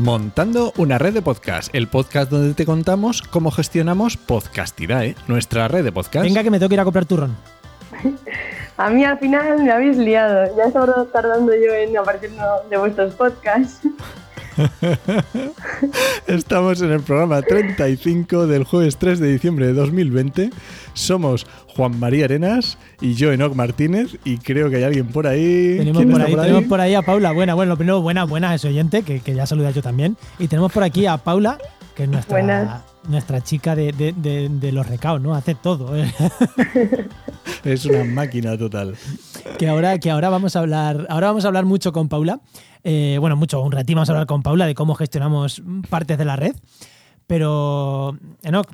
Montando una red de podcast, el podcast donde te contamos cómo gestionamos Podcastidae, nuestra red de podcast. Venga, que me tengo que ir a comprar turrón. A mí al final me habéis liado. Ya estaba tardando yo en aparecer de vuestros podcasts. Estamos en el programa 35 del jueves 3 de diciembre de 2020. Somos Juan María Arenas y yo, Enoc Martínez, y creo que hay alguien por ahí. Tenemos ¿Quién por, ahí, tenemos por ahí a Paula. Buena, bueno, lo primero, buena, buena es oyente, que, que ya saluda yo también. Y tenemos por aquí a Paula, que es nuestra, Buenas. Nuestra chica de, de- de- de los recaos, ¿no? Hace todo. ¿eh? Es una máquina total. que ahora, que ahora vamos a hablar, ahora vamos a hablar mucho con Paula. Eh, bueno, mucho, un ratito vamos a hablar con Paula de cómo gestionamos partes de la red. Pero, Enoch,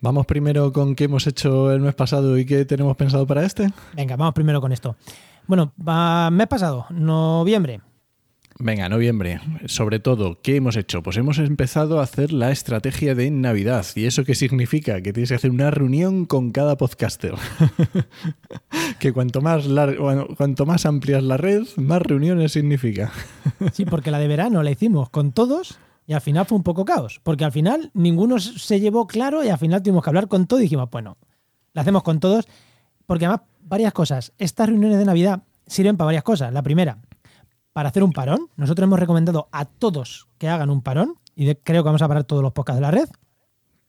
Vamos primero con qué hemos hecho el mes pasado y qué tenemos pensado para este. venga, vamos primero con esto. Bueno, va, mes pasado, noviembre. Venga, noviembre. Sobre todo, ¿qué hemos hecho? Pues hemos empezado a hacer la estrategia de Navidad. ¿Y eso qué significa? Que tienes que hacer una reunión con cada podcaster. que cuanto más, cuanto más amplias la red, más reuniones significa. Sí, porque la de verano la hicimos con todos y al final fue un poco caos. Porque al final ninguno se llevó claro y al final tuvimos que hablar con todo y dijimos, bueno, la hacemos con todos. Porque además, varias cosas. Estas reuniones de Navidad sirven para varias cosas. La primera, para hacer un parón. Nosotros hemos recomendado a todos que hagan un parón y de- creo que vamos a parar todos los podcasts de la red.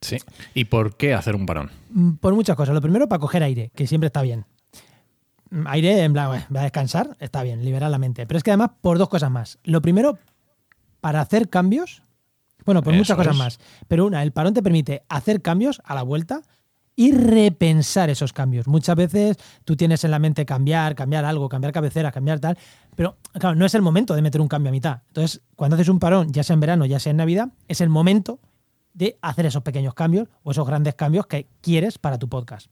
Sí. ¿Y por qué hacer un parón? Mm, Por muchas cosas. Lo primero, para coger aire, que siempre está bien. Mm, Aire, en plan, voy a descansar, está bien, liberar la mente. Pero es que además, por dos cosas más. Lo primero, para hacer cambios. Bueno, por Eso muchas cosas es. más. Pero una, el parón te permite hacer cambios a la vuelta y repensar esos cambios. Muchas veces tú tienes en la mente cambiar, cambiar algo, cambiar cabecera, cambiar tal, pero claro, no es el momento de meter un cambio a mitad. Entonces, cuando haces un parón, ya sea en verano, ya sea en Navidad, es el momento de hacer esos pequeños cambios o esos grandes cambios que quieres para tu podcast.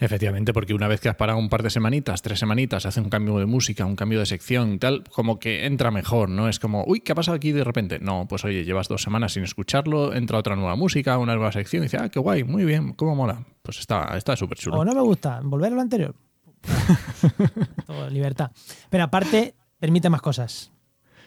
Efectivamente, porque una vez que has parado un par de semanitas, tres semanitas, hace un cambio de música, un cambio de sección y tal, como que entra mejor, ¿no? Es como, uy, ¿qué ha pasado aquí de repente? No, pues oye, llevas dos semanas sin escucharlo, entra otra nueva música, una nueva sección y dice, ah, qué guay, muy bien, cómo mola. Pues está está súper chulo. O no me gusta, volver a lo anterior. Todo, libertad. Pero aparte, permite más cosas.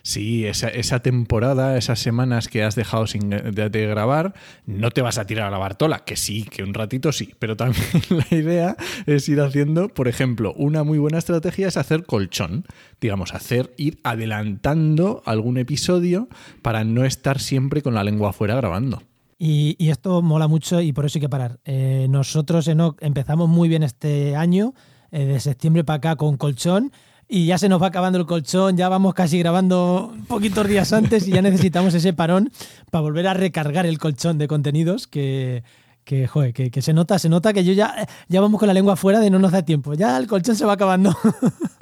Sí, esa, temporada, esas semanas que has dejado sin de, grabar, no te vas a tirar a la Bartola, que sí, que un ratito sí, pero también la idea es ir haciendo, por ejemplo, una muy buena estrategia es hacer colchón, digamos, hacer ir adelantando algún episodio para no estar siempre con la lengua afuera grabando. Y, esto mola mucho y por eso hay que parar. Eh, nosotros Enoch, empezamos muy bien este año, eh, de septiembre para acá con colchón, y ya se nos va acabando el colchón, ya vamos casi grabando poquitos días antes y ya necesitamos ese parón para volver a recargar el colchón de contenidos que, que, joder, que, que se nota, se nota que yo ya, ya vamos con la lengua afuera de no nos da tiempo, ya el colchón se va acabando.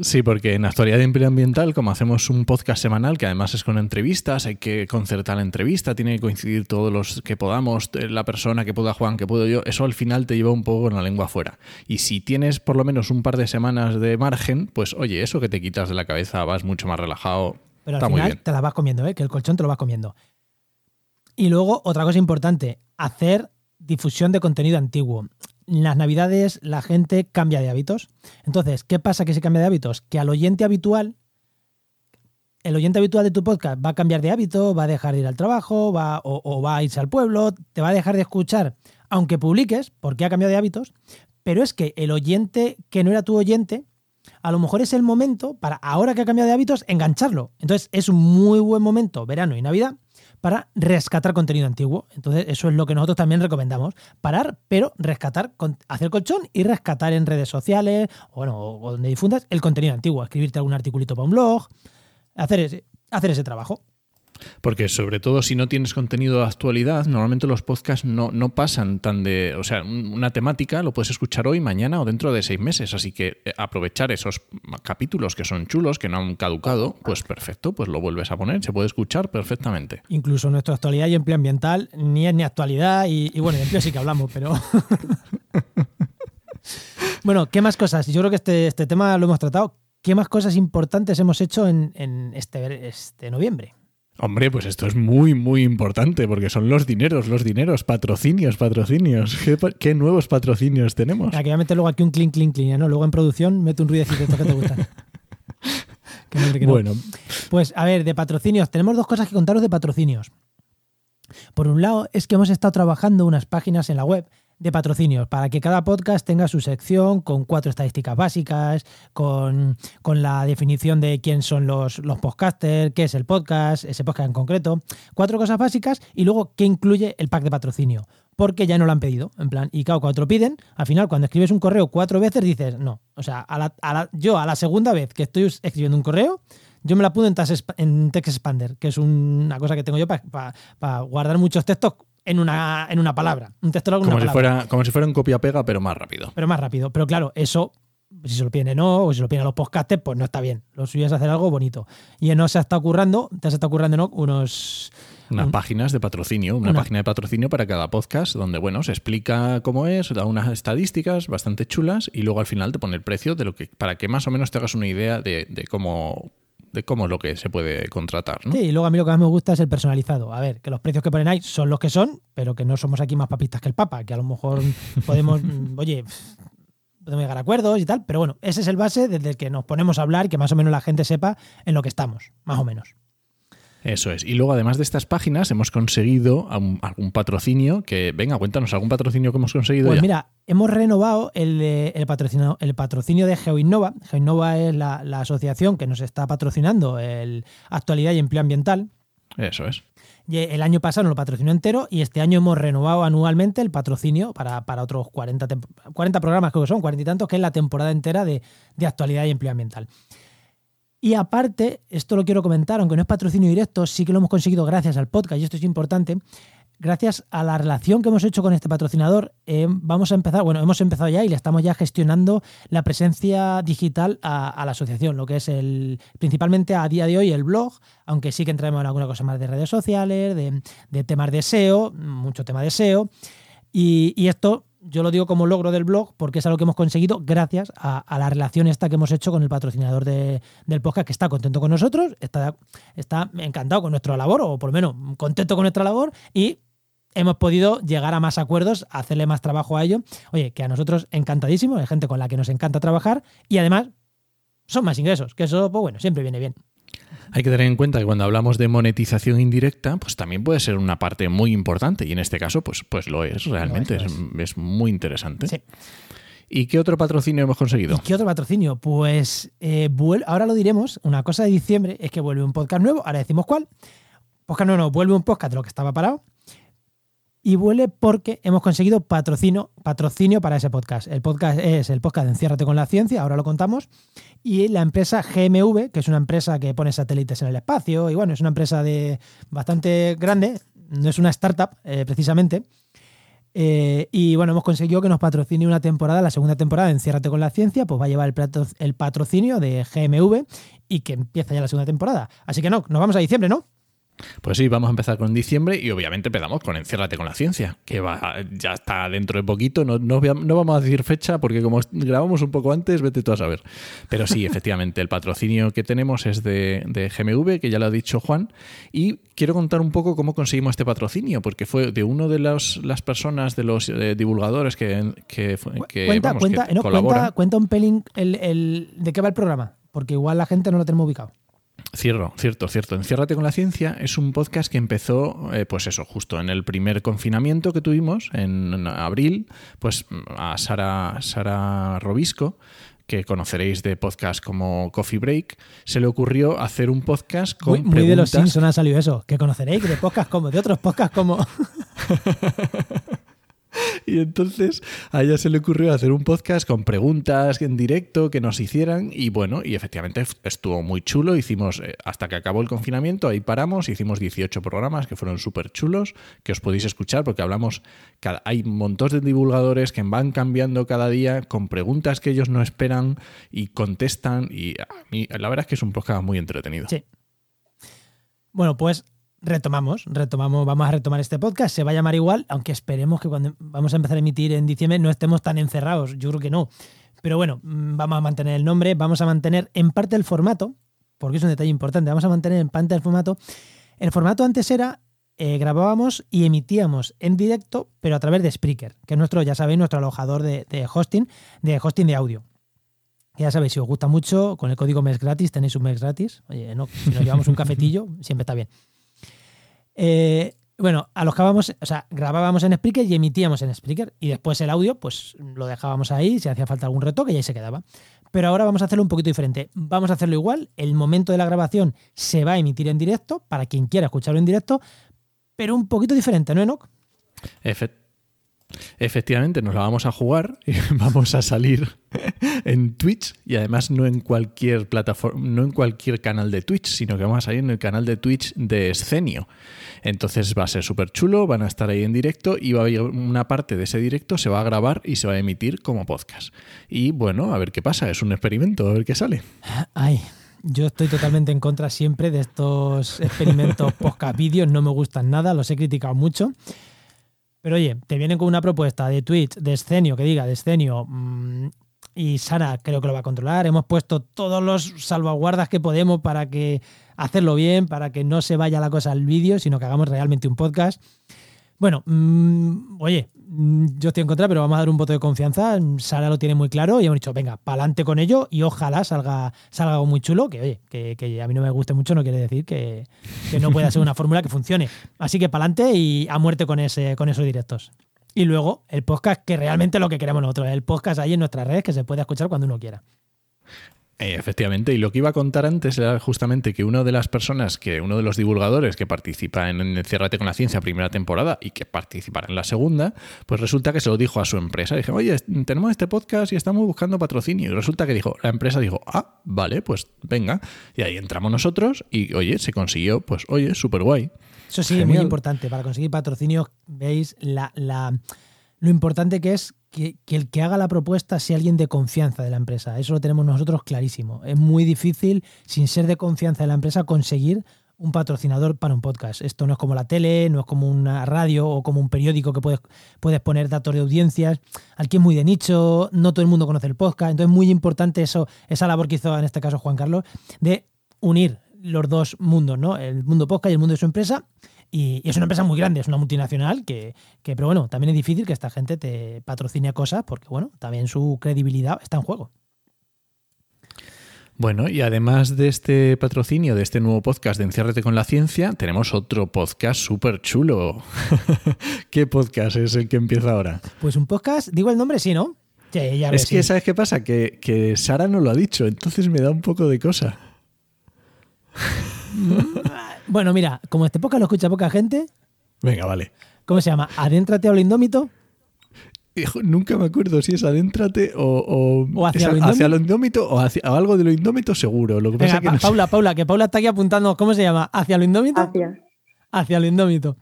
Sí, porque en Actualidad Ambiental, como hacemos un podcast semanal, que además es con entrevistas, hay que concertar la entrevista, tiene que coincidir todos los que podamos, eh, la persona que pueda Juan, que puedo yo, eso al final te lleva un poco con la lengua afuera. Y si tienes por lo menos un par de semanas de margen, pues oye, eso que te quitas de la cabeza, vas mucho más relajado. Pero Está al muy final bien. te la vas comiendo, ¿eh? que el colchón te lo vas comiendo. Y luego, otra cosa importante, hacer difusión de contenido antiguo. En las navidades la gente cambia de hábitos. Entonces, ¿qué pasa que se cambia de hábitos? Que al oyente habitual, el oyente habitual de tu podcast va a cambiar de hábito, va a dejar de ir al trabajo, va, o, o va a irse al pueblo, te va a dejar de escuchar, aunque publiques, porque ha cambiado de hábitos, pero es que el oyente que no era tu oyente, a lo mejor es el momento para, ahora que ha cambiado de hábitos, engancharlo. Entonces es un muy buen momento, verano y Navidad, para rescatar contenido antiguo. Entonces eso es lo que nosotros también recomendamos. Parar, pero rescatar, hacer colchón y rescatar en redes sociales, o bueno, o donde difundas el contenido antiguo. Escribirte algún articulito para un blog, hacer ese, hacer ese trabajo. Porque sobre todo si no tienes contenido de actualidad, normalmente los podcasts no, no pasan tan de... O sea, un- una temática lo puedes escuchar hoy, mañana o dentro de seis meses. Así que eh, aprovechar esos capítulos que son chulos, que no han caducado, pues perfecto, pues lo vuelves a poner, se puede escuchar perfectamente. Incluso nuestra actualidad y empleo ambiental ni es ni actualidad y, y bueno, de empleo sí que hablamos, pero... bueno, ¿qué más cosas? Yo creo que este, este tema lo hemos tratado. ¿Qué más cosas importantes hemos hecho en, en este, este noviembre? Hombre, pues esto es muy, muy importante porque son los dineros, los dineros, patrocinios, patrocinios. ¿Qué, nuevos patrocinios tenemos? Que voy a meter luego aquí un clink, clink, clink, ¿no? Luego en producción mete un ruidecito que te gustan. Que no, que no. Bueno, Pues a ver, de patrocinios, tenemos dos cosas que contaros de patrocinios. Por un lado, es que hemos estado trabajando unas páginas en la web de patrocinios para que cada podcast tenga su sección con cuatro estadísticas básicas, con, con la definición de quién son los, los podcasters, qué es el podcast, ese podcast en concreto, cuatro cosas básicas y luego qué incluye el pack de patrocinio. Porque ya no lo han pedido. En plan, y claro, cuando te lo piden, al final, cuando escribes un correo cuatro veces, dices, no. O sea, a la- a la- yo a la segunda vez que estoy escribiendo un correo, yo me la apunto en, en Text Expander, que es una cosa que tengo yo para guardar muchos textos en una, en una palabra. Un texto como una si, palabra. fuera, como si fuera un copia-pega, pero más rápido. Pero más rápido. Pero claro, eso, si se lo piden no, o si se lo piden a los podcasters, pues no está bien. Lo suyo es hacer algo bonito. Y no se está ocurriendo, te está ocurriendo ¿no? unos. Unas Un- páginas de patrocinio, una, Una- página de patrocinio para cada podcast, donde bueno, se explica cómo es, da unas estadísticas bastante chulas y luego al final te pone el precio de lo que, para que más o menos te hagas una idea de, de cómo de cómo es lo que se puede contratar, ¿no? Sí, y luego a mí lo que más me gusta es el personalizado. A ver, que los precios que ponen ahí son los que son, pero que no somos aquí más papistas que el Papa, que a lo mejor podemos, mm, oye, podemos llegar a acuerdos y tal, pero bueno, ese es el base desde el que nos ponemos a hablar y que más o menos la gente sepa en lo que estamos, más o menos. Eso es. Y luego, además de estas páginas, hemos conseguido algún, patrocinio que, venga, cuéntanos algún patrocinio que hemos conseguido Pues ya. mira, hemos renovado el, de- el, patrocinio, el patrocinio de GeoInnova. GeoInnova es la, la asociación que nos está patrocinando el Actualidad y Empleo Ambiental. Eso es. Y El año pasado nos lo patrocinó entero y este año hemos renovado anualmente el patrocinio para, para otros 40, tem- 40 programas, creo que son, 40 y tantos, que es la temporada entera de, de actualidad y empleo ambiental. Y aparte, esto lo quiero comentar, aunque no es patrocinio directo, sí que lo hemos conseguido gracias al podcast, y esto es importante. Gracias a la relación que hemos hecho con este patrocinador, eh, vamos a empezar, bueno, hemos empezado ya y le estamos ya gestionando la presencia digital a, la asociación, lo que es el principalmente a día de hoy el blog, aunque sí que entraremos en alguna cosa más de redes sociales, de, de temas de SEO, mucho tema de SEO. Y esto yo lo digo como logro del blog porque es algo que hemos conseguido gracias a, la relación esta que hemos hecho con el patrocinador de- del podcast que está contento con nosotros, está, está encantado con nuestra labor o por lo menos contento con nuestra labor y hemos podido llegar a más acuerdos, hacerle más trabajo a ello. Oye, que a nosotros encantadísimo, hay gente con la que nos encanta trabajar y además son más ingresos, que eso, pues bueno, siempre viene bien. Hay que tener en cuenta que cuando hablamos de monetización indirecta, pues también puede ser una parte muy importante y en este caso, pues, pues lo es realmente, Lo es, es, es muy interesante. Sí. ¿Y qué otro patrocinio hemos ¿Y conseguido? qué otro patrocinio? Pues eh, ahora lo diremos, una cosa de diciembre es que vuelve un podcast nuevo, ahora decimos cuál. Podcast no, no, vuelve un podcast de lo que estaba parado. Y vuelve porque hemos conseguido patrocinio, patrocinio para ese podcast. El podcast es el podcast de Enciérrate con la Ciencia, ahora lo contamos. Y la empresa GMV, que es una empresa que pone satélites en el espacio, y bueno, es una empresa de bastante grande, no es una startup eh, precisamente. Eh, y bueno, hemos conseguido que nos patrocine una temporada, la segunda temporada de Enciérrate con la Ciencia, pues va a llevar el, el patrocinio de GMV y que empieza ya la segunda temporada. Así que no, nos vamos a diciembre, ¿no? Pues sí, vamos a empezar con diciembre y obviamente empezamos con Enciérrate con la ciencia, que va, ya está dentro de poquito. No, no, no vamos a decir fecha porque como grabamos un poco antes, vete tú a saber. Pero sí, efectivamente, el patrocinio que tenemos es de, de GMV, que ya lo ha dicho Juan. Y quiero contar un poco cómo conseguimos este patrocinio, porque fue de uno de los- las personas, de los eh, divulgadores que, que, que, cuenta, vamos, cuenta, que no, colaboran. cuenta, cuenta un pelín el, el- de qué va el programa, porque igual la gente no lo tenemos ubicado. Cierto, cierto, cierto. Enciérrate con la ciencia es un podcast que empezó, eh, pues eso, justo en el primer confinamiento que tuvimos en abril, pues a Sara, Sara Robisco, que conoceréis de podcast como Coffee Break, se le ocurrió hacer un podcast con Muy, muy de los Simpsons ha salido eso, que conoceréis de podcast como, de otros podcasts como... Y entonces a ella se le ocurrió hacer un podcast con preguntas en directo que nos hicieran y bueno, y efectivamente estuvo muy chulo. Hicimos, eh, hasta que acabó el confinamiento, ahí paramos, hicimos 18 programas que fueron súper chulos, que os podéis escuchar porque hablamos, hay montones de divulgadores que van cambiando cada día con preguntas que ellos no esperan y contestan y a mí la verdad es que es un podcast muy entretenido. Sí. Bueno, pues retomamos, retomamos, vamos a retomar este podcast. Se va a llamar igual, aunque esperemos que cuando vamos a empezar a emitir en diciembre no estemos tan encerrados. Yo creo que no. Pero bueno, mm, vamos a mantener el nombre, vamos a mantener en parte el formato, porque es un detalle importante. Vamos a mantener en parte el formato. El formato antes era eh, grabábamos y emitíamos en directo, pero a través de Spreaker, que es nuestro, ya sabéis, nuestro alojador de, de hosting, de hosting de audio. Ya sabéis, si os gusta mucho, con el código mes gratis tenéis un mes gratis. Oye, no, si nos llevamos un cafetillo, siempre está bien. Eh, bueno, alojamos, o sea, grabábamos en Spreaker y emitíamos en Spreaker. Y después el audio, pues lo dejábamos ahí, si hacía falta algún retoque y ahí se quedaba. Pero ahora vamos a hacerlo un poquito diferente. Vamos a hacerlo igual. El momento de la grabación se va a emitir en directo, para quien quiera escucharlo en directo, pero un poquito diferente, ¿no, Enoch? Efectivamente, nos la vamos a jugar y vamos a salir en Twitch y además no en cualquier plataforma, no en cualquier canal de Twitch, sino que vamos a salir en el canal de Twitch de Escenio. Entonces va a ser súper chulo, van a estar ahí en directo y va a haber una parte de ese directo se va a grabar y se va a emitir como podcast. Y bueno, a ver qué pasa, es un experimento, a ver qué sale. Ay, yo estoy totalmente en contra siempre de estos experimentos podcast vídeos, no me gustan nada, los he criticado mucho. Pero oye, te vienen con una propuesta de Twitch, de escenio, que diga, de escenio, mmm, y Sara creo que lo va a controlar. Hemos puesto todos los salvaguardas que podemos para que hacerlo bien, para que no se vaya la cosa al vídeo, sino que hagamos realmente un podcast. Bueno, mmm, oye, yo estoy en contra, pero vamos a dar un voto de confianza. Sara lo tiene muy claro y hemos dicho, venga, pa'lante con ello y ojalá salga, salga algo muy chulo, que oye, que, a mí no me guste mucho no quiere decir que, que no pueda ser una fórmula que funcione. Así que pa'lante y a muerte con, ese, con esos directos. Y luego el podcast, que realmente es lo que queremos nosotros, el podcast ahí en nuestras redes que se puede escuchar cuando uno quiera. Eh, efectivamente, y lo que iba a contar antes era justamente que una de las personas, que uno de los divulgadores que participa en Enciérrate con la Ciencia primera temporada y que participará en la segunda, pues resulta que se lo dijo a su empresa. Dije, oye, tenemos este podcast y estamos buscando patrocinio. Y resulta que dijo, la empresa dijo, ah, vale, pues venga. Y ahí entramos nosotros y, oye, se consiguió, pues, oye, súper guay. Eso sí, es muy importante. Para conseguir patrocinio, veis la, la, lo importante que es que, el que haga la propuesta sea alguien de confianza de la empresa. Eso lo tenemos nosotros clarísimo. Es muy difícil, sin ser de confianza de la empresa, conseguir un patrocinador para un podcast. Esto no es como la tele, no es como una radio o como un periódico que puedes, puedes poner datos de audiencias. Aquí es muy de nicho, no todo el mundo conoce el podcast. Entonces es muy importante eso, esa labor que hizo en este caso Juan Carlos, de unir los dos mundos, ¿no? El mundo podcast y el mundo de su empresa y, es una empresa muy grande, es una multinacional que, que, pero bueno, también es difícil que esta gente te patrocine cosas porque, bueno, también su credibilidad está en juego. Bueno, y además de este patrocinio, de este nuevo podcast de Enciérrate con la Ciencia, tenemos otro podcast súper chulo. ¿Qué podcast es el que empieza ahora? Pues un podcast, digo el nombre, sí, ¿no? Sí, ya es que, sí. ¿sabes qué pasa? Que, que Sara no lo ha dicho, entonces me da un poco de cosa. Bueno, mira, como este podcast lo escucha poca gente. Venga, vale. ¿Cómo se llama? ¿Adéntrate a lo indómito? Hijo, nunca me acuerdo si es adéntrate o, o, o hacia, lo hacia, lo indómito o hacia o algo de lo indómito seguro. Lo que Venga, pasa que no Paula, sé. Paula, que Paula está aquí apuntando. ¿Cómo se llama? ¿Hacia lo indómito? Hacia. Hacia lo indómito.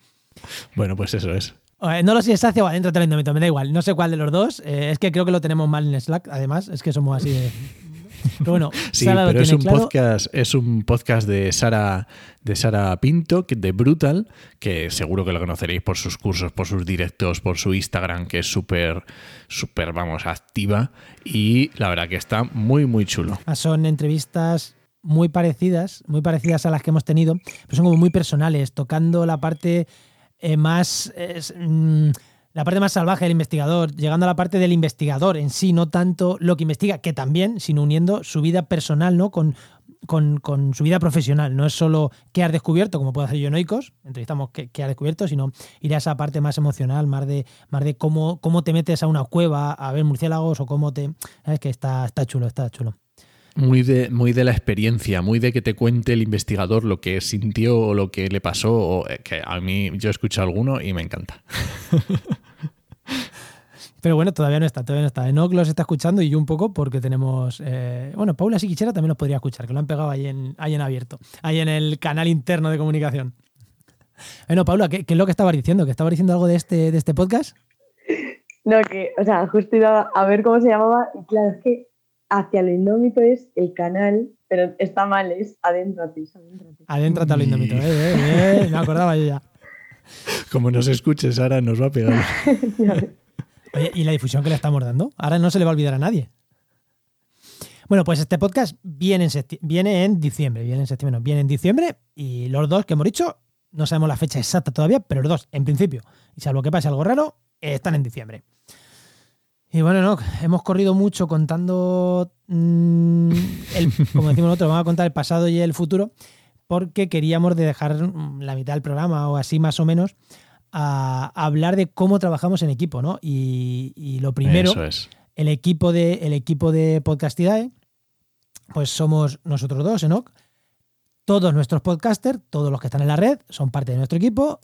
Bueno, pues eso es. No lo sé si es hacia o adéntrate a lo indómito, me da igual. No sé cuál de los dos. Eh, es que creo que lo tenemos mal en Slack, además. Es que somos así de. Pero bueno, sí, Sara pero lo es un claro. podcast, es un podcast de Sara, de Sara Pinto, de Brutal, que seguro que lo conoceréis por sus cursos, por sus directos, por su Instagram, que es súper, súper, vamos, activa. Y la verdad que está muy, muy chulo. Ah, Son entrevistas muy parecidas, muy parecidas a las que hemos tenido, pero son como muy personales, tocando la parte eh, más mm, la parte más salvaje del investigador, llegando a la parte del investigador en sí, no tanto lo que investiga, que también, sino uniendo su vida personal, ¿no? Con, con, con su vida profesional. No es solo qué has descubierto, como puede hacer yo en Oikos, entrevistamos qué, qué has descubierto, sino ir a esa parte más emocional, más de, más de cómo, cómo te metes a una cueva a ver murciélagos o cómo te. Es que está, está chulo, está chulo. Muy de, muy de la experiencia, muy de que te cuente el investigador lo que sintió o lo que le pasó. o, eh, que a mí yo he escuchado alguno y me encanta. Pero bueno, todavía no está, todavía no está. Enoch los está escuchando y yo un poco porque tenemos. eh, bueno, Paula Siquichera también los podría escuchar, que lo han pegado ahí en, ahí en abierto, ahí en el canal interno de comunicación. Bueno, Paula, ¿qué, qué es lo que estabas diciendo? ¿Que estabas diciendo algo de este, de este podcast? No, que, o sea, justo iba a ver cómo se llamaba. Y claro, es que hacia lo indómito es el canal, pero está mal, es adéntrate. adéntrate. Adéntrate al indómito. Eh, eh, eh, me acordaba yo ya. Como nos escuches, ahora nos va a pegar. Oye, ¿y la difusión que le estamos dando? Ahora no se le va a olvidar a nadie. Bueno, pues este podcast viene en, diciembre, viene en septiembre, no, viene en diciembre y los dos que hemos dicho, no sabemos la fecha exacta todavía, pero los dos, en principio, y salvo que pase algo raro, están en diciembre. Y bueno, no, hemos corrido mucho contando, mm, el, como decimos nosotros, vamos a contar el pasado y el futuro, porque queríamos de dejar la mitad del programa o así más o menos a, hablar de cómo trabajamos en equipo, ¿no? Y, y lo primero, Eso es. el equipo de, el equipo de Podcastidae, pues somos nosotros dos, Enoch. Todos nuestros podcasters, todos los que están en la red, son parte de nuestro equipo.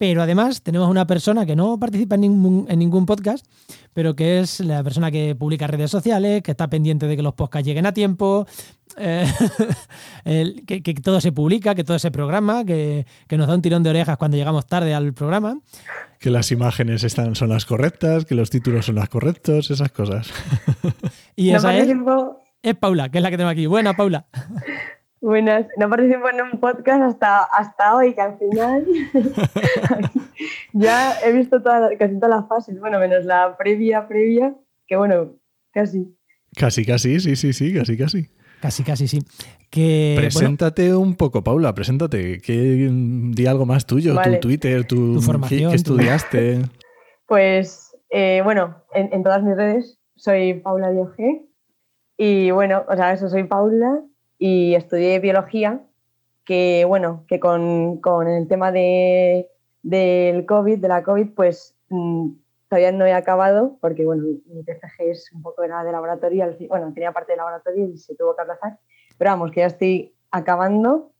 Pero además tenemos una persona que no participa en ningún, en ningún podcast, pero que es la persona que publica redes sociales, que está pendiente de que los podcasts lleguen a tiempo, eh, el- que, que todo se publica, que todo se programa, que, que nos da un tirón de orejas cuando llegamos tarde al programa. Que las imágenes están, son las correctas, que los títulos son los correctos, esas cosas. Y no esa es, es Paula, que es la que tengo aquí. Buena, Paula. buenas, no participo en un podcast hasta, hasta hoy, que al final ya he visto toda, casi todas las fases, bueno, menos la previa, previa, que bueno, casi. Casi, casi, sí, sí, sí, casi, casi. Casi, casi, sí. Que, bueno, Preséntate un poco, Paula, preséntate. Que mm, di algo más tuyo, Vale. tu Twitter, tu, Tu formación, ¿qué tu- estudiaste? Pues eh, bueno, en, en todas mis redes soy Paula Dioge y bueno, o sea, eso soy Paula y estudié biología, que bueno, que con, con el tema de, del COVID, de la COVID, pues mm, todavía no he acabado porque bueno, mi, TFG es un poco era de laboratorio, bueno, tenía parte de laboratorio y se tuvo que aplazar, pero vamos, que ya estoy acabando.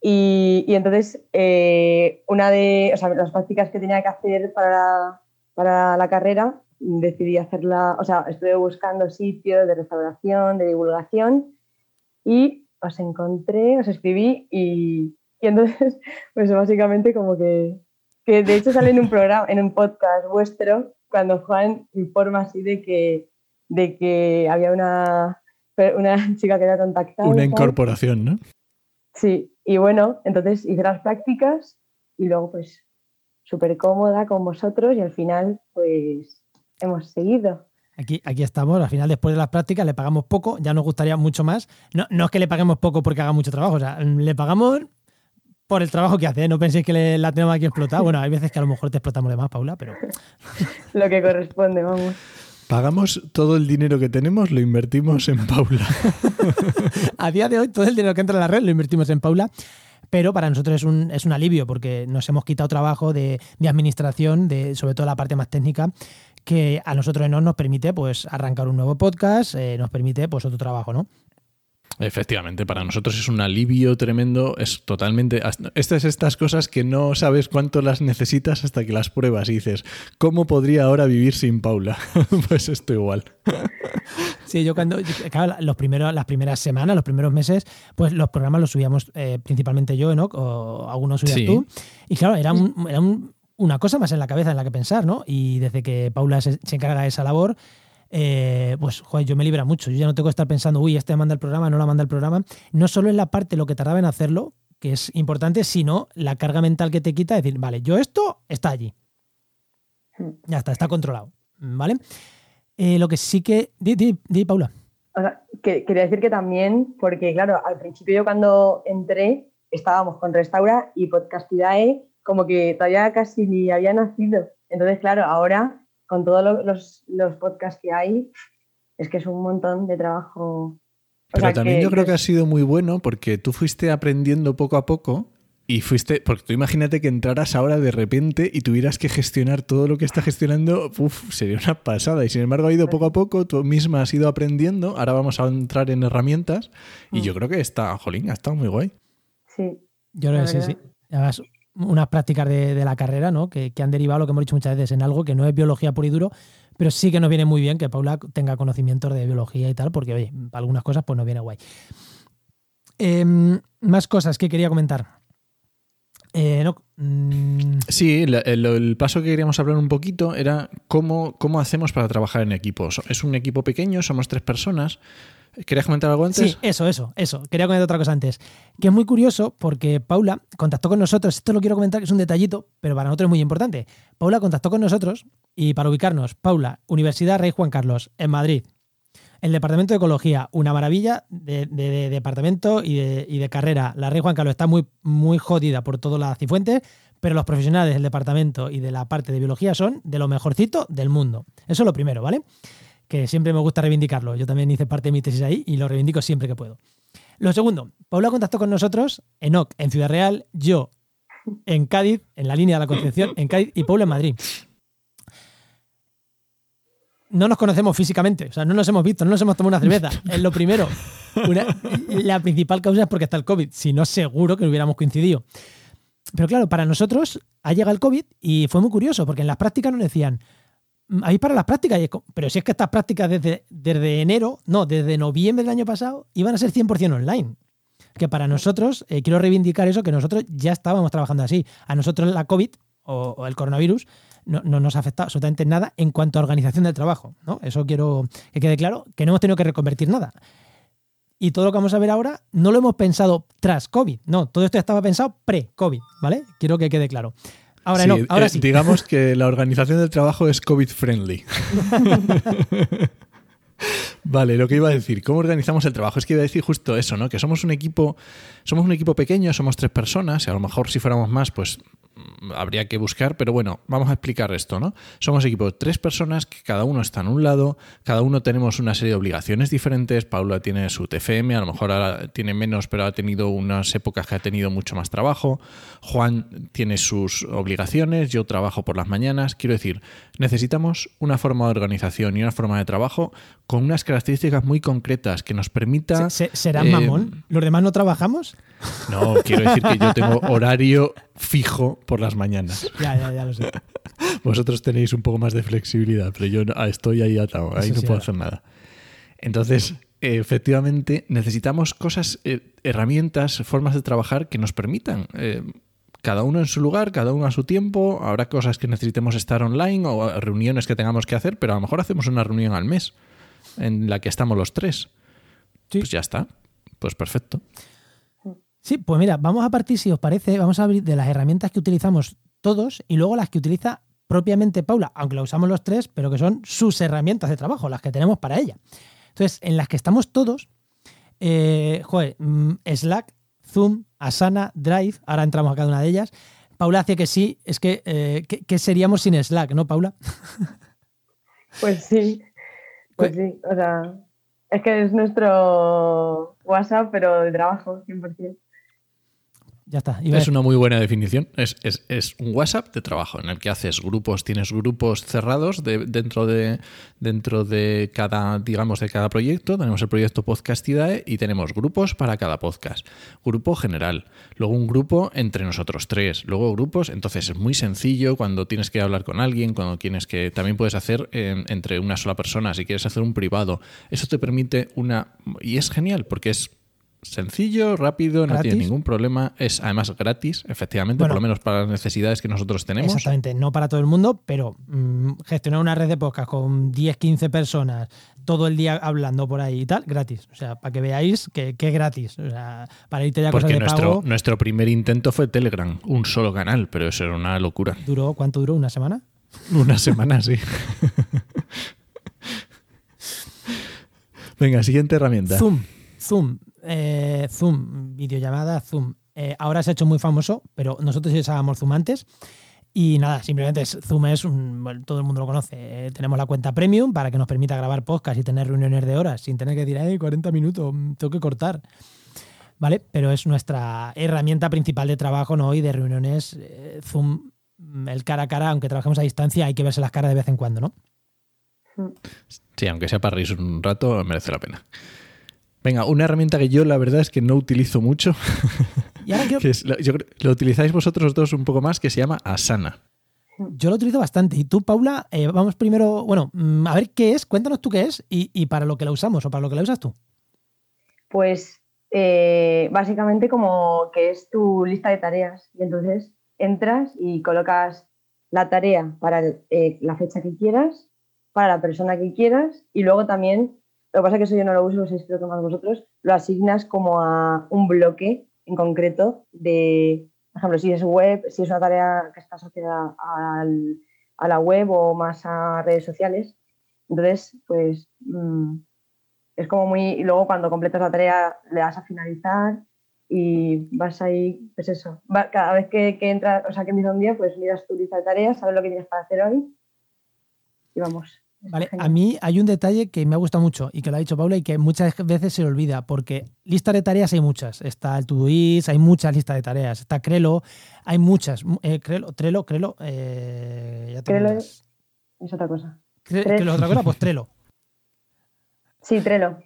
Y, y entonces, eh, una de o sea, las prácticas que tenía que hacer para, para la carrera, decidí hacerla, o sea, estuve buscando sitios de restauración, de divulgación y os encontré, os escribí y, y entonces, pues básicamente como que, que de hecho sale en un programa, en un podcast vuestro, cuando Juan informa así de que, de que había una, una chica que había contactado. Una incorporación, ¿no? Sí, y bueno, entonces hice las prácticas y luego pues súper cómoda con vosotros y al final pues hemos seguido. Aquí, aquí estamos, al final después de las prácticas le pagamos poco, ya nos gustaría mucho más. No, no es que le paguemos poco porque haga mucho trabajo, o sea, le pagamos por el trabajo que hace, ¿eh? no penséis que le- la tenemos aquí explotada. Bueno, hay veces que a lo mejor te explotamos de más, Paula, pero Lo que corresponde, vamos. Pagamos todo el dinero que tenemos, lo invertimos en Paula. a día de hoy todo el dinero que entra en la red lo invertimos en Paula. Pero para nosotros es un, es un alivio porque nos hemos quitado trabajo de, de administración, de, sobre todo la parte más técnica, que a nosotros no nos permite pues arrancar un nuevo podcast, eh, nos permite pues otro trabajo, ¿no? Efectivamente, para nosotros es un alivio tremendo, es totalmente... Estas estas cosas que no sabes cuánto las necesitas hasta que las pruebas y dices, ¿cómo podría ahora vivir sin Paula? pues esto igual. Sí, yo cuando, claro, los primeros, las primeras semanas, los primeros meses, pues los programas los subíamos eh, principalmente yo, Enoch, o algunos subías Sí. tú. Y claro, era, un- era un- una cosa más en la cabeza en la que pensar, ¿no? Y desde que Paula se, se encarga de esa labor, eh, pues joder, yo me libera mucho. Yo ya no tengo que estar pensando, uy, este manda el programa, no la manda el programa. No solo es la parte lo que tardaba en hacerlo, que es importante, sino la carga mental que te quita, decir, vale, yo esto está allí. Ya está, está controlado. ¿Vale? Eh, lo que sí que. Di, di, di, Paula. O sea, que, quería decir que también, porque claro, al principio yo cuando entré estábamos con Restaura y Podcastidae como que todavía casi ni había nacido. Entonces, claro, ahora con todos lo- los, los podcasts que hay, es que es un montón de trabajo. O Pero sea, también yo creo que ha sido muy bueno porque tú fuiste aprendiendo poco a poco y fuiste, porque tú imagínate que entraras ahora de repente y tuvieras que gestionar todo lo que está gestionando, uf, sería una pasada. Y sin embargo ha ido poco a poco, tú misma has ido aprendiendo, ahora vamos a entrar en herramientas y Mm. yo creo que está, jolín, ha estado muy guay. Sí, Yo creo que sí, sí. Además, unas prácticas de, de la carrera, ¿no? Que, que han derivado, lo que hemos dicho muchas veces, en algo que no es biología puro y duro, pero sí que nos viene muy bien que Paula tenga conocimientos de biología y tal, porque, oye, algunas cosas, pues nos viene guay. Em, más cosas que quería comentar. Eh, no, mm, Sí, el, paso que queríamos hablar un poquito era cómo, cómo hacemos para trabajar en equipo. So- Es un equipo pequeño, somos tres personas. ¿Querías comentar algo antes? Sí, eso, eso, eso. Quería comentar otra cosa antes. Que es muy curioso porque Paula contactó con nosotros. Esto lo quiero comentar, que es un detallito, pero para nosotros es muy importante. Paula contactó con nosotros y para ubicarnos, Paula, Universidad Rey Juan Carlos, en Madrid. El Departamento de Ecología, una maravilla de, de- de departamento y de, y de carrera. La Rey Juan Carlos está muy, muy jodida por todas las cifuentes, pero los profesionales del departamento y de la parte de biología son de lo mejorcito del mundo. Eso es lo primero, ¿vale? Que siempre me gusta reivindicarlo. Yo también hice parte de mi tesis ahí y lo reivindico siempre que puedo. Lo segundo, Paula contactó con nosotros, Enoc en Ciudad Real, yo en Cádiz, en la línea de la Concepción, en Cádiz y Paula en Madrid. No nos conocemos físicamente, o sea, no nos hemos visto, no nos hemos tomado una cerveza. Es lo primero. la principal causa es porque está el COVID, si no, seguro que no hubiéramos coincidido. Pero claro, para nosotros ha llegado el COVID y fue muy curioso, porque en las prácticas nos decían, ahí para las prácticas, pero si es que estas prácticas desde, enero, no, desde noviembre del año pasado, iban a ser 100% online. Que para nosotros, eh, quiero reivindicar eso, que nosotros ya estábamos trabajando así. A nosotros la COVID o, el coronavirus no, no, nos afecta absolutamente nada en cuanto a organización del trabajo. Eso quiero que quede claro, que no hemos tenido que reconvertir nada. Y todo lo que vamos a ver ahora no lo hemos pensado tras COVID. No, todo esto estaba pensado pre-COVID, ¿vale? Quiero que quede claro. Ahora no, ahora eh, sí. Digamos que la organización del trabajo es COVID-friendly. Vale, lo que iba a decir, ¿cómo organizamos el trabajo? Es que iba a decir justo eso, ¿no? Que somos un equipo, somos un equipo pequeño, somos tres personas, y a lo mejor si fuéramos más, pues habría que buscar, pero bueno, vamos a explicar esto, ¿no? Somos equipo de tres personas que cada uno está en un lado, cada uno tenemos una serie de obligaciones diferentes. Paula tiene su TFM, a lo mejor ahora tiene menos, pero ha tenido unas épocas que ha tenido mucho más trabajo. Juan tiene sus obligaciones, yo trabajo por las mañanas. Quiero decir, necesitamos una forma de organización y una forma de trabajo con unas características muy concretas que nos permita... ¿Serán eh, mamón? ¿Los demás no trabajamos? No, quiero decir que yo tengo horario fijo por las mañanas. Ya, ya, ya lo sé. Vosotros tenéis un poco más de flexibilidad, pero yo estoy ahí atado, ahí no puedo hacer nada. Entonces, efectivamente, necesitamos cosas, eh, herramientas, formas de trabajar que nos permitan eh, cada uno en su lugar, cada uno a su tiempo. Habrá cosas que necesitemos estar online o reuniones que tengamos que hacer, pero a lo mejor hacemos una reunión al mes en la que estamos los tres. Pues ya está. Pues perfecto. Sí, pues mira, vamos a partir, si os parece, vamos a abrir de las herramientas que utilizamos todos y luego las que utiliza propiamente Paula, aunque la usamos los tres, pero que son sus herramientas de trabajo, las que tenemos para ella. Entonces, en las que estamos todos, eh, joder, mm, Slack, Zoom, Asana, Drive, ahora entramos a cada una de ellas. Paula hace que sí, es que, eh, ¿qué seríamos sin Slack, no, Paula? Pues sí, pues sí, o sea, es que es nuestro WhatsApp, pero de trabajo, 100%. Ya está. Es una muy buena definición. Es, un WhatsApp de trabajo en el que haces grupos, tienes grupos cerrados dentro, de, dentro de cada, digamos, de cada proyecto. Tenemos el proyecto Podcastidae y tenemos grupos para cada podcast. Grupo general, luego un grupo entre nosotros tres, luego grupos. Entonces es muy sencillo cuando tienes que hablar con alguien, cuando tienes que. También puedes hacer eh, entre una sola persona, si quieres hacer un privado. Eso te permite una. Y es genial porque es sencillo, rápido, no tiene ningún problema. Es además gratis, efectivamente, por lo menos para las necesidades que nosotros tenemos. Exactamente, no para todo el mundo, pero mm, gestionar una red de podcast con 10, 15 personas todo el día hablando por ahí y tal, gratis. O sea, para que veáis que, es gratis. O sea, para irte ya Porque de nuestro, nuestro primer intento fue Telegram, un solo canal, pero eso era una locura. ¿Duró? ¿Cuánto duró? ¿Una semana? Una semana, sí. Venga, siguiente herramienta. Zoom. Zoom. Eh, Zoom, videollamada, Zoom. Eh, ahora se ha hecho muy famoso, pero nosotros ya usábamos Zoom antes. Y nada, simplemente Zoom es, un, todo el mundo lo conoce. Eh, tenemos la cuenta premium para que nos permita grabar podcast y tener reuniones de horas sin tener que decir, ay, 40 minutos, mm, tengo que cortar. ¿Vale? Pero es nuestra herramienta principal de trabajo, ¿no? Y de reuniones, Zoom, mm, el cara a cara, aunque trabajemos a distancia, hay que verse las caras de vez en cuando, ¿no? Sí, aunque sea para reírse un rato, merece la pena. Venga, una herramienta que yo la verdad es que no utilizo mucho. lo utilizáis vosotros dos un poco más, que se llama Asana. Yo lo utilizo bastante. Y tú, Paula, eh, vamos primero, bueno, mm, a ver qué es, cuéntanos tú qué es y, para lo que la usamos o para lo que la usas tú. Pues eh, básicamente como que es tu lista de tareas. Y entonces entras y colocas la tarea para eh, la fecha que quieras, para la persona que quieras y luego también lo que pasa es que eso yo no lo uso, lo sé que más vosotros, lo asignas como a un bloque en concreto de, por ejemplo, si es web, si es una tarea que está asociada a la web o más a redes sociales. Entonces, pues mm, es como muy... Y luego cuando completas la tarea le das a finalizar y vas ahí, pues eso, cada vez que, que entras, o sea, que empieza un día, pues miras tu lista de tareas, sabes lo que tienes para hacer hoy y vamos. Vale, a mí hay un detalle que me ha gustado mucho y que lo ha dicho Paula y que muchas veces se olvida, porque listas de tareas hay muchas. Está el Todoist, hay muchas listas de tareas. Está Crelo, hay muchas. Eh, Crelo, Trello, Crelo, eh, ya Trello es, otra cosa. Crelo otra cosa, pues Trello. Sí, Trello.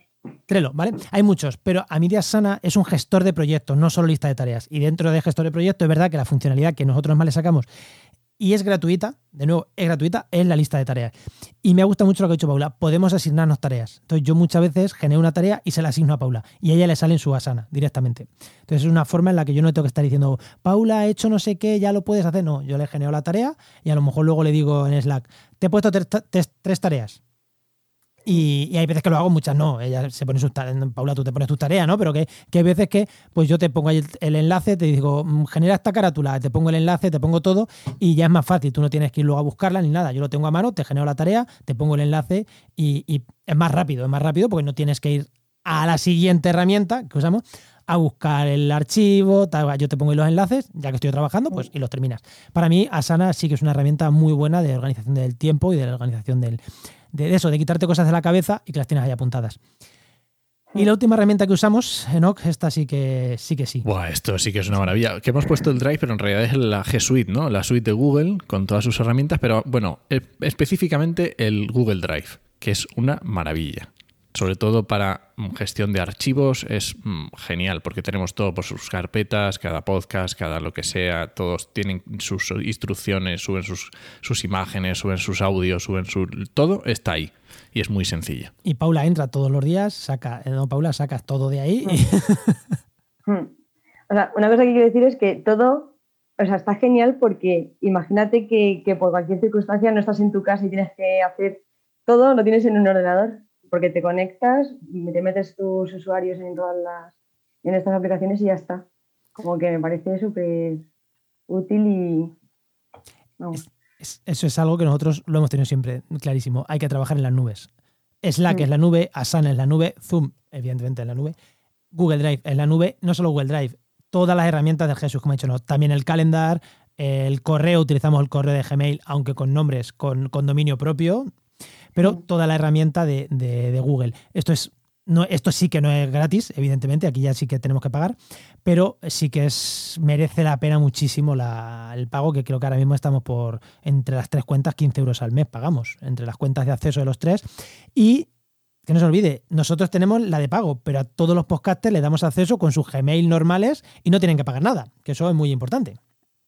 Trello, ¿vale? Hay muchos, pero Amidia Sana es un gestor de proyectos, no solo lista de tareas. Y dentro de gestor de proyectos es verdad que la funcionalidad que nosotros más le sacamos y es gratuita, de nuevo, es gratuita, es la lista de tareas. Y me gusta mucho lo que ha dicho Paula, podemos asignarnos tareas. Entonces yo muchas veces genero una tarea y se la asigno a Paula y a ella le sale en su asana directamente. Entonces es una forma en la que yo no tengo que estar diciendo, Paula ha hecho no sé qué, ya lo puedes hacer. No, yo le genero la tarea y a lo mejor luego le digo en Slack, te he puesto tres tareas y, hay veces que lo hago, muchas no. Ella se pone sus tareas. Paula, tú te pones tus tareas, ¿no? Pero que, hay veces que pues yo te pongo ahí el, enlace, te digo, mm, genera esta carátula, te pongo el enlace, te pongo todo y ya es más fácil. Tú no tienes que ir luego a buscarla ni nada. Yo lo tengo a mano, te genero la tarea, te pongo el enlace y, es más rápido, es más rápido porque no tienes que ir a la siguiente herramienta que usamos a buscar el archivo, yo te pongo los enlaces, ya que estoy trabajando, pues y los terminas. Para mí, Asana sí que es una herramienta muy buena de organización del tiempo y de la organización del, de eso, de quitarte cosas de la cabeza y que las tienes ahí apuntadas. Y la última herramienta que usamos, Enoch, esta sí que sí. Que sí. Buah, esto sí que es una maravilla. Que hemos puesto el Drive, pero en realidad es la G Suite, ¿no? La suite de Google con todas sus herramientas, pero bueno, e, específicamente el Google Drive, que es una maravilla sobre todo para gestión de archivos, es mm, genial porque tenemos todo por sus carpetas, cada podcast, cada lo que sea, todos tienen sus instrucciones, suben sus, sus imágenes, suben sus audios, suben su... Todo está ahí y es muy sencilla. Y Paula entra todos los días, saca, eh, no, Paula, sacas todo de ahí. Hmm. O sea, una cosa que quiero decir es que todo, o sea, está genial porque imagínate que, que por cualquier circunstancia no estás en tu casa y tienes que hacer todo, lo tienes en un ordenador porque te conectas, te metes tus usuarios en todas las en estas aplicaciones y ya está. Como que me parece súper útil y eso es algo que nosotros lo hemos tenido siempre clarísimo. Hay que trabajar en las nubes. Slack mm. es la nube, Asana es la nube, Zoom, evidentemente, en la nube, Google Drive es la nube, no solo Google Drive, todas las herramientas de Jesús, como he dicho, no, también el calendar, el correo, utilizamos el correo de Gmail, aunque con nombres, con, con dominio propio, pero toda la herramienta de, Google. Esto es no, esto sí que no es gratis, evidentemente, aquí ya sí que tenemos que pagar, pero sí que es, merece la pena muchísimo el pago, que creo que ahora mismo estamos por entre las tres cuentas, 15 euros al mes pagamos, entre las cuentas de acceso de los tres. Y que no se olvide, nosotros tenemos la de pago, pero a todos los podcasters le damos acceso con sus Gmail normales y no tienen que pagar nada, que eso es muy importante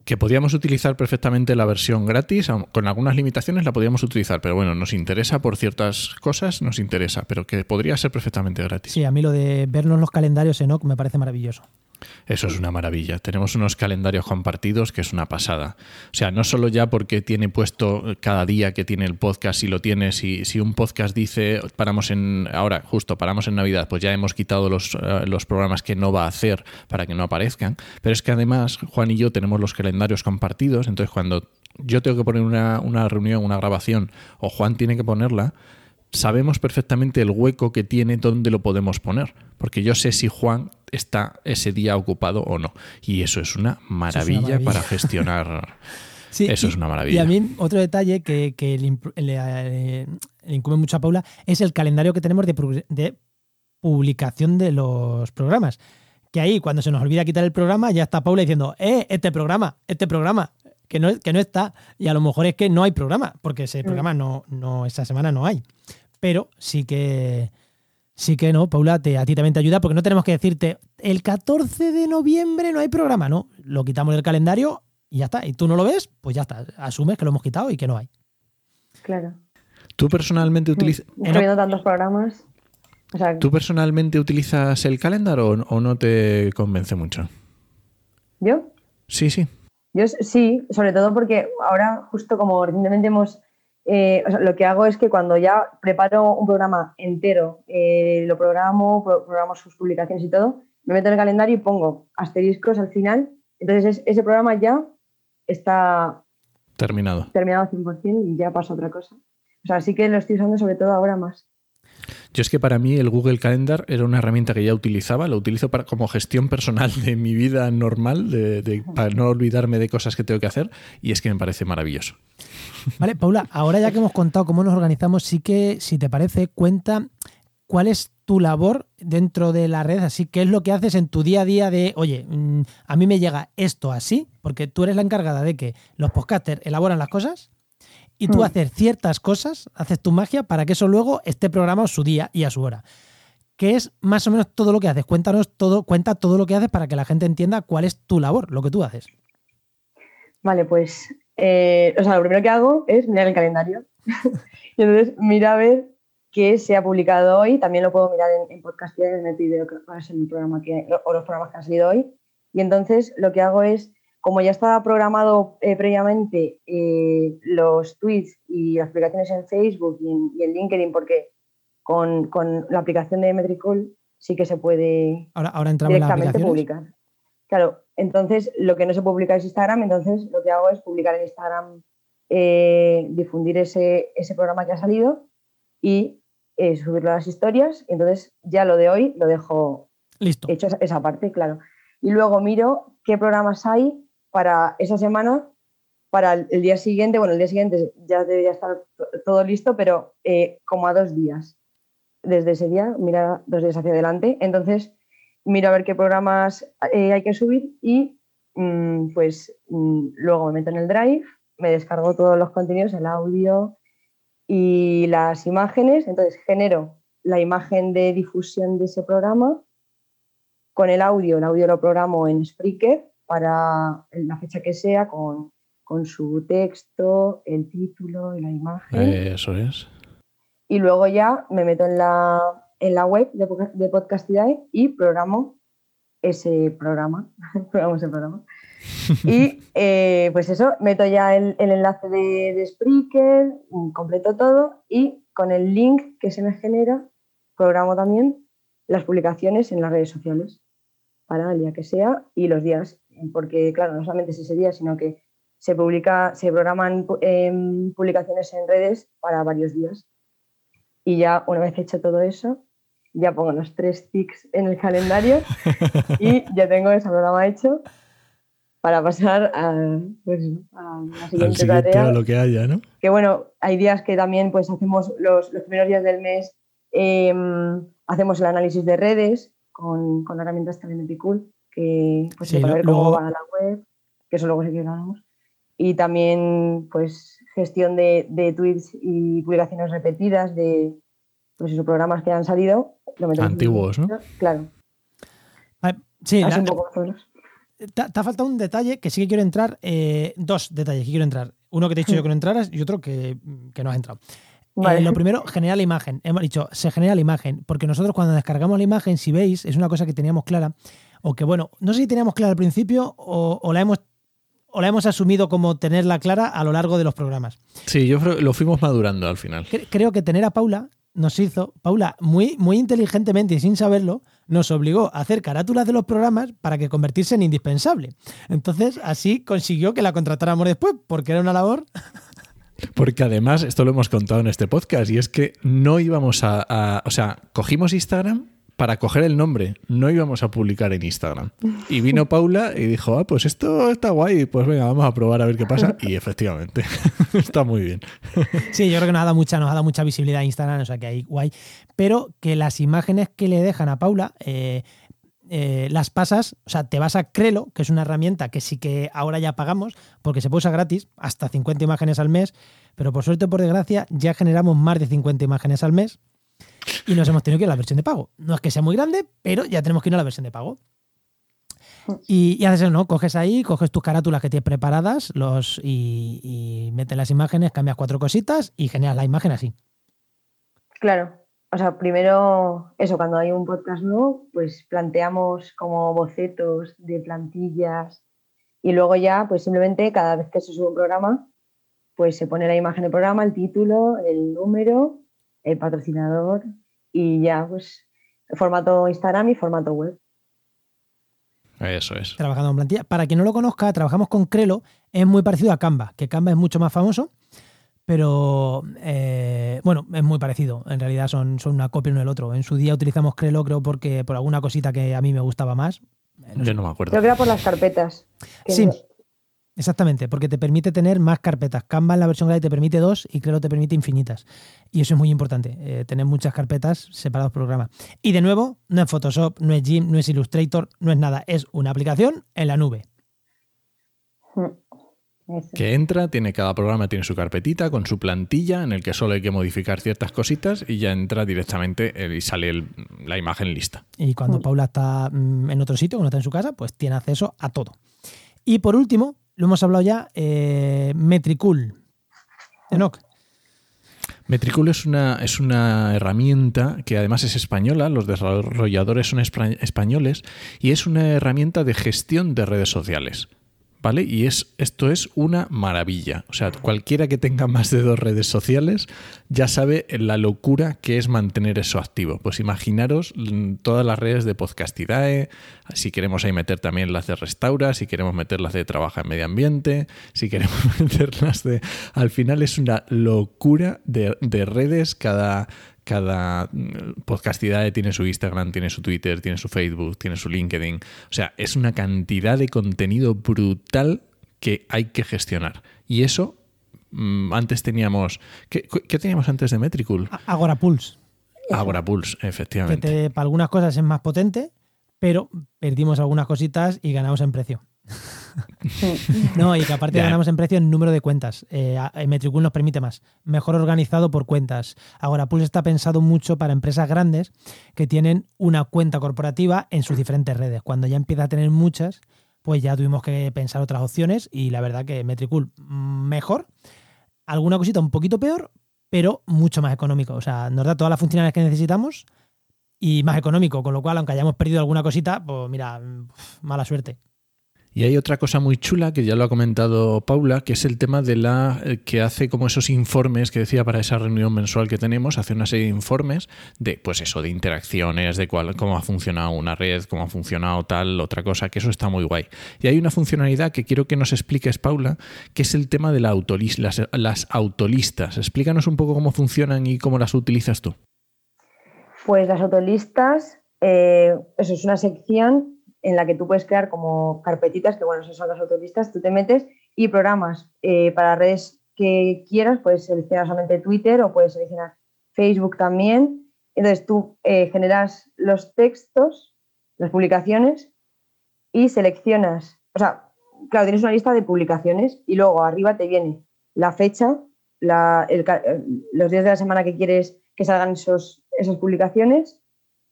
que podíamos utilizar perfectamente la versión gratis, con algunas limitaciones la podíamos utilizar, pero bueno, nos interesa por ciertas cosas, nos interesa, pero que podría ser perfectamente gratis. Sí, a mí lo de vernos los calendarios en OC me parece maravilloso. Eso es una maravilla. Tenemos unos calendarios compartidos que es una pasada. O sea, no solo ya porque tiene puesto cada día que tiene el podcast, si lo tiene, si, si un podcast dice, paramos en, ahora justo paramos en Navidad, pues ya hemos quitado los, eh, los programas que no va a hacer para que no aparezcan. Pero es que además Juan y yo tenemos los calendarios compartidos, entonces cuando yo tengo que poner una, una reunión, una grabación, o Juan tiene que ponerla, sabemos perfectamente el hueco que tiene, dónde lo podemos poner. Porque yo sé si Juan está ese día ocupado o no. Y eso es una maravilla, para gestionar. eso es una maravilla. Y a mí, otro detalle que, le, incumbe mucho a Paula es el calendario que tenemos de, de publicación de los programas. Que ahí, cuando se nos olvida quitar el programa, ya está Paula diciendo, eh, este programa, este programa, que no, que no está. Y a lo mejor es que no hay programa, porque ese mm. programa no, no, esa semana no hay pero sí que sí que no, Paula, te, a ti también te ayuda porque no tenemos que decirte el 14 de noviembre no hay programa, no, lo quitamos del calendario y ya está. Y tú no lo ves, pues ya está, asumes que lo hemos quitado y que no hay. Claro. ¿Tú personalmente utilizas... Estoy viendo tantos programas. ¿Tú personalmente utilizas el calendario o, no te convence mucho? ¿Yo? Sí, sí. Yo sí, sobre todo porque ahora, justo como recientemente hemos eh, lo que hago es que cuando ya preparo un programa entero, eh, lo programo, programo sus publicaciones y todo, me meto en el calendario y pongo asteriscos al final. Entonces ese programa ya está terminado. Terminado 100% y ya pasa otra cosa. O sea, sí que lo estoy usando sobre todo ahora más. Yo es que para mí el Google Calendar era una herramienta que ya utilizaba, lo utilizo para, como gestión personal de mi vida normal, de, para no olvidarme de cosas que tengo que hacer, y es que me parece maravilloso. Vale, Paula, ahora ya que hemos contado cómo nos organizamos, sí que, si te parece, cuenta cuál es tu labor dentro de la red, así qué es lo que haces en tu día a día de, oye, mm, a mí me llega esto así, porque tú eres la encargada de que los podcasters elaboran las cosas y tú Hmm. haces ciertas cosas, haces tu magia para que eso luego esté programado su día y a su hora. ¿Qué es más o menos todo lo que haces? Cuéntanos todo, cuenta todo lo que haces para que la gente entienda cuál es tu labor, lo que tú haces. Vale, pues, eh, o sea, lo primero que hago es mirar el calendario. y entonces mira a ver qué se ha publicado hoy. También lo puedo mirar en, en podcast y en el video, que es el programa que, o los programas que han salido hoy. Y entonces lo que hago es, como ya estaba programado eh, previamente eh, los tweets y las aplicaciones en Facebook y en, y en LinkedIn, porque con, con, la aplicación de Metricool sí que se puede ahora, ahora entramos directamente publicar. Claro, entonces lo que no se publica es Instagram, entonces lo que hago es publicar en Instagram, eh, difundir ese, ese, programa que ha salido y eh, subirlo a las historias. Entonces ya lo de hoy lo dejo Listo. hecho esa, esa parte, claro. Y luego miro qué programas hay para esa semana, para el, día siguiente. Bueno, el día siguiente ya debería estar todo listo, pero eh, como a dos días. Desde ese día, mira dos días hacia adelante. Entonces, miro a ver qué programas eh, hay que subir y mmm, pues mmm, luego me meto en el Drive, me descargo todos los contenidos, el audio y las imágenes. Entonces, genero la imagen de difusión de ese programa. Con el audio, el audio lo programo en Spreaker para la fecha que sea, con, con su texto, el título y la imagen. Eso es. Y luego ya me meto en la, en la web de, de Podcastidae y programo ese programa. programo ese programa. y eh, pues eso, meto ya el, el enlace de, de, Spreaker, completo todo y con el link que se me genera, programo también las publicaciones en las redes sociales para el día que sea y los días, porque claro, no solamente es ese día, sino que se publica, se programan eh, publicaciones en redes para varios días. Y ya una vez hecho todo eso, ya pongo los tres tics en el calendario y ya tengo ese programa hecho para pasar a, pues, a la siguiente, siguiente tarea. A lo que haya, ¿no? Que bueno, hay días que también pues hacemos los, los primeros días del mes, eh, hacemos el análisis de redes con, con herramientas también de cool, que pues Sí, para ver luego- cómo va la web, que eso luego sí que hablamos. Y también pues gestión de, de tweets y publicaciones repetidas de pues esos programas que han salido. lo Antiguos, ¿no? Claro, Vale, Sí, así la- un poco te, te ha faltado un detalle que sí que quiero entrar, eh, dos detalles que quiero entrar. Uno que te he dicho yo que no entraras y otro que, que no has entrado. Vale. Eh, lo primero, genera la imagen. Hemos dicho, se genera la imagen, porque nosotros cuando descargamos la imagen, si veis, es una cosa que teníamos clara, o que bueno, no sé si teníamos clara al principio o, o la hemos o la hemos asumido como tenerla clara a lo largo de los programas. Sí, yo creo que lo fuimos madurando al final. Cre- Creo que tener a Paula nos hizo, Paula, muy, muy inteligentemente y sin saberlo, nos obligó a hacer carátulas de los programas para que convertirse en indispensable. Entonces, así consiguió que la contratáramos después, porque era una labor. Porque además, esto lo hemos contado en este podcast, y es que no íbamos a, a- O sea, cogimos Instagram para coger el nombre, no íbamos a publicar en Instagram. Y vino Paula y dijo, ah, pues esto está guay, pues venga, vamos a probar a ver qué pasa. Y efectivamente, está muy bien. Sí, yo creo que nos ha dado mucha, visibilidad a Instagram, o sea que ahí guay. Pero que las imágenes que le dejan a Paula, eh, eh, las pasas, o sea, te vas a Crelo, que es una herramienta que sí que ahora ya pagamos, porque se puede usar gratis, hasta 50 imágenes al mes, pero por suerte o por desgracia ya generamos más de 50 imágenes al mes y nos hemos tenido que ir a la versión de pago. No es que sea muy grande, pero ya tenemos que ir a la versión de pago. Y, haces eso, ¿no? Coges ahí, coges tus carátulas que tienes preparadas los, y, y metes las imágenes, cambias cuatro cositas y generas la imagen así. Claro. O sea, primero, eso, cuando hay un podcast nuevo, pues planteamos como bocetos de plantillas y luego ya, pues simplemente cada vez que se sube un programa, pues se pone la imagen del programa, el título, el número, el patrocinador y ya, pues, formato Instagram y formato web. Eso es. trabajando en plantilla. Para quien no lo conozca, trabajamos con Crelo, es muy parecido a Canva, que Canva es mucho más famoso, pero eh, bueno, es muy parecido. En realidad son, son una copia uno del otro. En su día utilizamos Crelo, creo, porque por alguna cosita que a mí me gustaba más. No Yo sé. no me acuerdo. Creo que era por las carpetas. Sí, no- exactamente, porque te permite tener más carpetas. Canva en la versión Glide te permite dos y Crelo te permite infinitas. Y eso es muy importante, eh, tener muchas carpetas separadas por programa. Y de nuevo, no es Photoshop, no es Gim, no es Illustrator, no es nada. Es una aplicación en la nube. Mm. Que entra, tiene cada programa tiene su carpetita con su plantilla en el que solo hay que modificar ciertas cositas y ya entra directamente y sale el- la imagen lista. Y cuando Mm. Paula está mm, en otro sitio, cuando está en su casa, pues tiene acceso a todo. Y por último, lo hemos hablado ya, eh, Metricool. Enoch. Metricool es una, es una herramienta que además es española, los desarrolladores son españoles, y es una herramienta de gestión de redes sociales. ¿Vale? Y es, esto es una maravilla. O sea, cualquiera que tenga más de dos redes sociales ya sabe la locura que es mantener eso activo. Pues imaginaros todas las redes de Podcastidae, si queremos ahí meter también las de Restaura, si queremos meter las de Trabaja en Medio Ambiente, si queremos meter las de... Al final es una locura de, de redes, cada... Cada mm, Podcastidae tiene su Instagram, tiene su Twitter, tiene su Facebook, tiene su LinkedIn. O sea, es una cantidad de contenido brutal que hay que gestionar. Y eso, mm, antes teníamos... ¿Qué, qué teníamos antes de Metricool? Agora Pulse, Agora Pulse, que efectivamente. te- para algunas cosas es más potente, pero perdimos algunas cositas y ganamos en precio. No, y que aparte ganamos en precio en número de cuentas. Eh, eh, Metricool nos permite más. Mejor organizado por cuentas. Ahora, Pulse está pensado mucho para empresas grandes que tienen una cuenta corporativa en sus diferentes redes. Cuando ya empieza a tener muchas, pues ya tuvimos que pensar otras opciones y la verdad que Metricool mm, mejor. Alguna cosita un poquito peor, pero mucho más económico. O sea, nos da todas las funcionalidades que necesitamos y más económico. Con lo cual, aunque hayamos perdido alguna cosita, pues mira, mm, mala suerte. Y hay otra cosa muy chula que ya lo ha comentado Paula, que es el tema de la eh, que hace como esos informes que decía para esa reunión mensual que tenemos, hace una serie de informes de pues eso, de interacciones, de cuál, cómo ha funcionado una red, cómo ha funcionado tal, otra cosa, que eso está muy guay. Y hay una funcionalidad que quiero que nos expliques, Paula, que es el tema de las autolistas. Explícanos un poco cómo funcionan y cómo las utilizas tú. Pues las autolistas, eh, eso es una sección en la que tú puedes crear como carpetitas, que bueno, esas son las autolistas, tú te metes y programas eh, para redes que quieras, puedes seleccionar solamente Twitter o puedes seleccionar Facebook también. Entonces tú eh, generas los textos, las publicaciones y seleccionas, o sea, claro, tienes una lista de publicaciones y luego arriba te viene la fecha, eh, los días de la semana que quieres que salgan esos, esas publicaciones,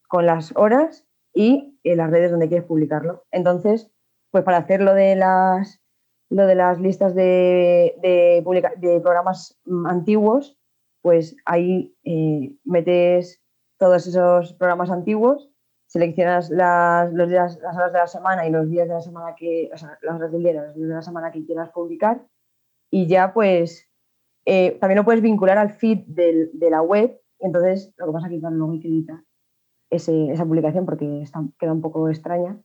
con las horas y eh, las redes donde quieres publicarlo. Entonces, pues para hacer lo de las, lo de las listas de, de, publica- de programas antiguos, pues ahí eh, metes todos esos programas antiguos, seleccionas las, los días, las horas de la semana y los días de la semana que, o sea, las horas del día los días de la semana que quieras publicar. Y ya pues eh, también lo puedes vincular al feed del- de la web. Entonces lo que pasa es que claro, luego hay que editar esa publicación porque está, queda un poco extraña.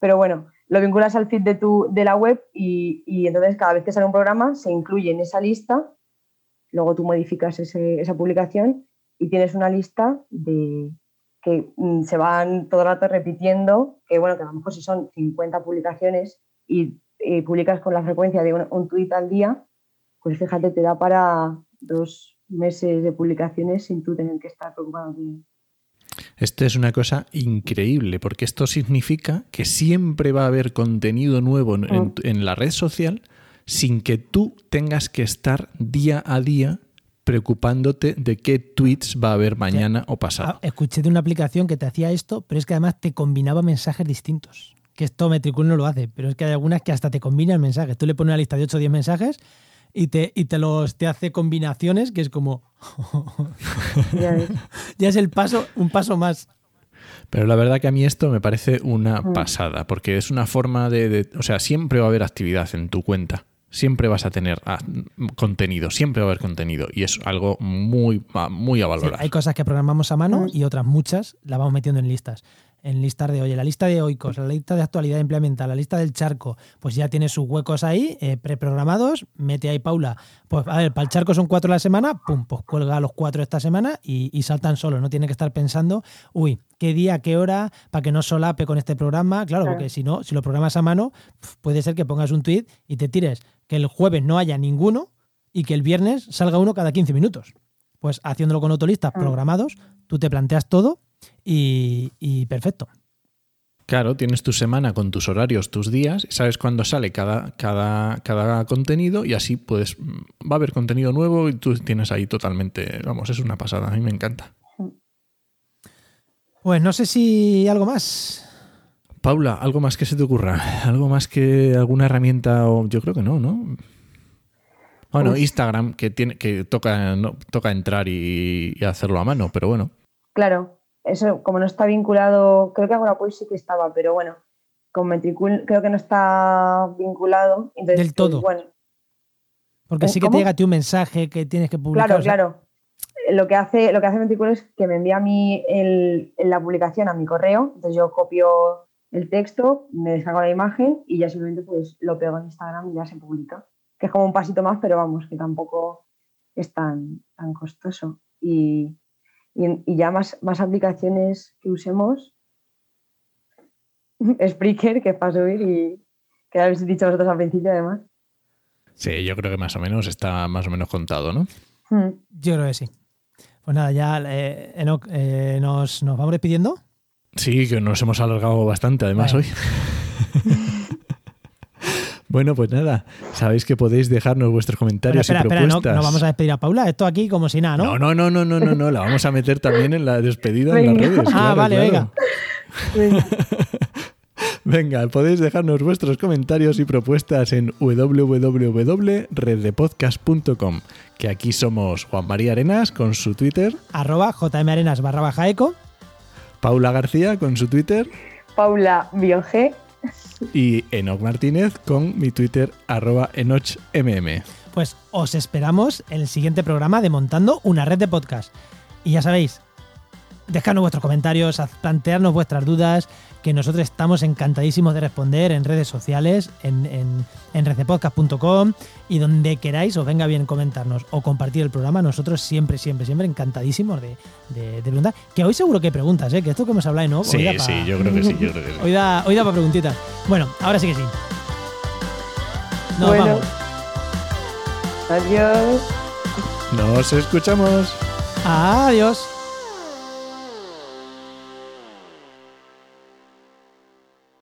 Pero bueno, lo vinculas al feed de, tu, de la web y, y entonces cada vez que sale un programa se incluye en esa lista, luego tú modificas esa publicación y tienes una lista de que mm, se van todo el rato repitiendo, que bueno, que a lo mejor si son 50 publicaciones y, publicas con la frecuencia de un, un tuit al día, pues fíjate, te da para dos meses de publicaciones sin tú tener que estar preocupado. de- Esto es una cosa increíble, porque esto significa que siempre va a haber contenido nuevo en, en- en la red social sin que tú tengas que estar día a día preocupándote de qué tweets va a haber mañana o pasado. Ah, escuché de una aplicación que te hacía esto, pero es que además te combinaba mensajes distintos. Que esto Metricool no lo hace, pero es que hay algunas que hasta te combinan mensajes. Tú le pones una lista de 8 o 10 mensajes y te, y te los te hace combinaciones, que es como. ya es el paso, un paso más. Pero la verdad que a mí esto me parece una Mm. pasada, porque es una forma de, de- O sea, siempre va a haber actividad en tu cuenta. Siempre vas a tener ah, contenido, siempre va a haber contenido. Y es algo muy, ah, muy a Sí, valorar. hay cosas que programamos a mano Mm. y otras muchas las vamos metiendo en listas. En listas de, oye, la lista de oicos, la lista de actualidad implementada, la lista del charco, pues ya tiene sus huecos ahí eh, preprogramados, mete ahí Paula, pues a ver, para el charco son cuatro a la semana, pum, pues cuelga los cuatro esta semana y, saltan solo, no tiene que estar pensando, uy, qué día, qué hora, para que no solape con este programa, claro, porque si no, si lo programas a mano, puede ser que pongas un tweet y te tires que el jueves no haya ninguno y que el viernes salga uno cada 15 minutos. Pues haciéndolo con autolistas ah. programados, tú te planteas todo y, perfecto. Claro, tienes tu semana con tus horarios, tus días, sabes cuándo sale cada, cada, cada contenido y así puedes, va a haber contenido nuevo y tú tienes ahí totalmente, vamos, es una pasada, a mí me encanta. Pues no sé si algo más. Paula, ¿algo más que se te ocurra? ¿Algo más que alguna herramienta? O... Yo creo que no, ¿no? Bueno, Instagram, que tiene, que toca, toca entrar y, y hacerlo a mano, pero bueno. Claro, eso como no está vinculado, creo que Agora sí que estaba, pero bueno, con Metricool creo que no está vinculado. Del todo. bueno. Porque sí que te llega a ti un mensaje que tienes que publicar. Claro, claro. Lo que hace, lo que hace Metricool es que me envía a mí el, la publicación a mi correo, entonces yo copio el texto, me descargo la imagen y ya simplemente pues lo pego en Instagram y ya se publica. Que es como un pasito más, pero vamos, que tampoco es tan, tan costoso. Y, y, ya más, más aplicaciones que usemos. Spreaker, que es para subir y que habéis dicho vosotros al principio además. Sí, yo creo que más o menos está más o menos contado, ¿no? Hmm. Yo creo que sí. Pues nada, ya eh, eh, nos, nos, vamos despidiendo. Sí, que nos hemos alargado bastante además hoy. Bueno, pues nada, sabéis que podéis dejarnos vuestros comentarios y propuestas. no, vamos a despedir a Paula, esto aquí como si nada, ¿no? No, no, no, no, no, no, la vamos a meter también en la despedida en las redes. Ah, vale, venga. Venga, podéis dejarnos vuestros comentarios y propuestas en www.reddepodcast.com. Que aquí somos Juan María Arenas con su Twitter. Arroba jmarenas barra baja eco. Paula García con su Twitter. Paula Bioge y Enoch Martínez con mi Twitter arroba enochmm. Pues os esperamos en el siguiente programa de Montando una red de podcast. Y ya sabéis, dejadnos vuestros comentarios, plantearnos vuestras dudas, que nosotros estamos encantadísimos de responder en redes sociales, en, en, en recepodcast.com y donde queráis os venga bien comentarnos o compartir el programa. Nosotros siempre, siempre, siempre encantadísimos de, de, preguntar. Que hoy seguro que hay preguntas, ¿eh? que esto que hemos hablado, ¿no? Sí, sí, yo creo que sí. Yo creo que sí. Hoy, da, hoy da para preguntitas. Bueno, ahora sí que sí. Nos vamos. Adiós. Nos escuchamos. Adiós.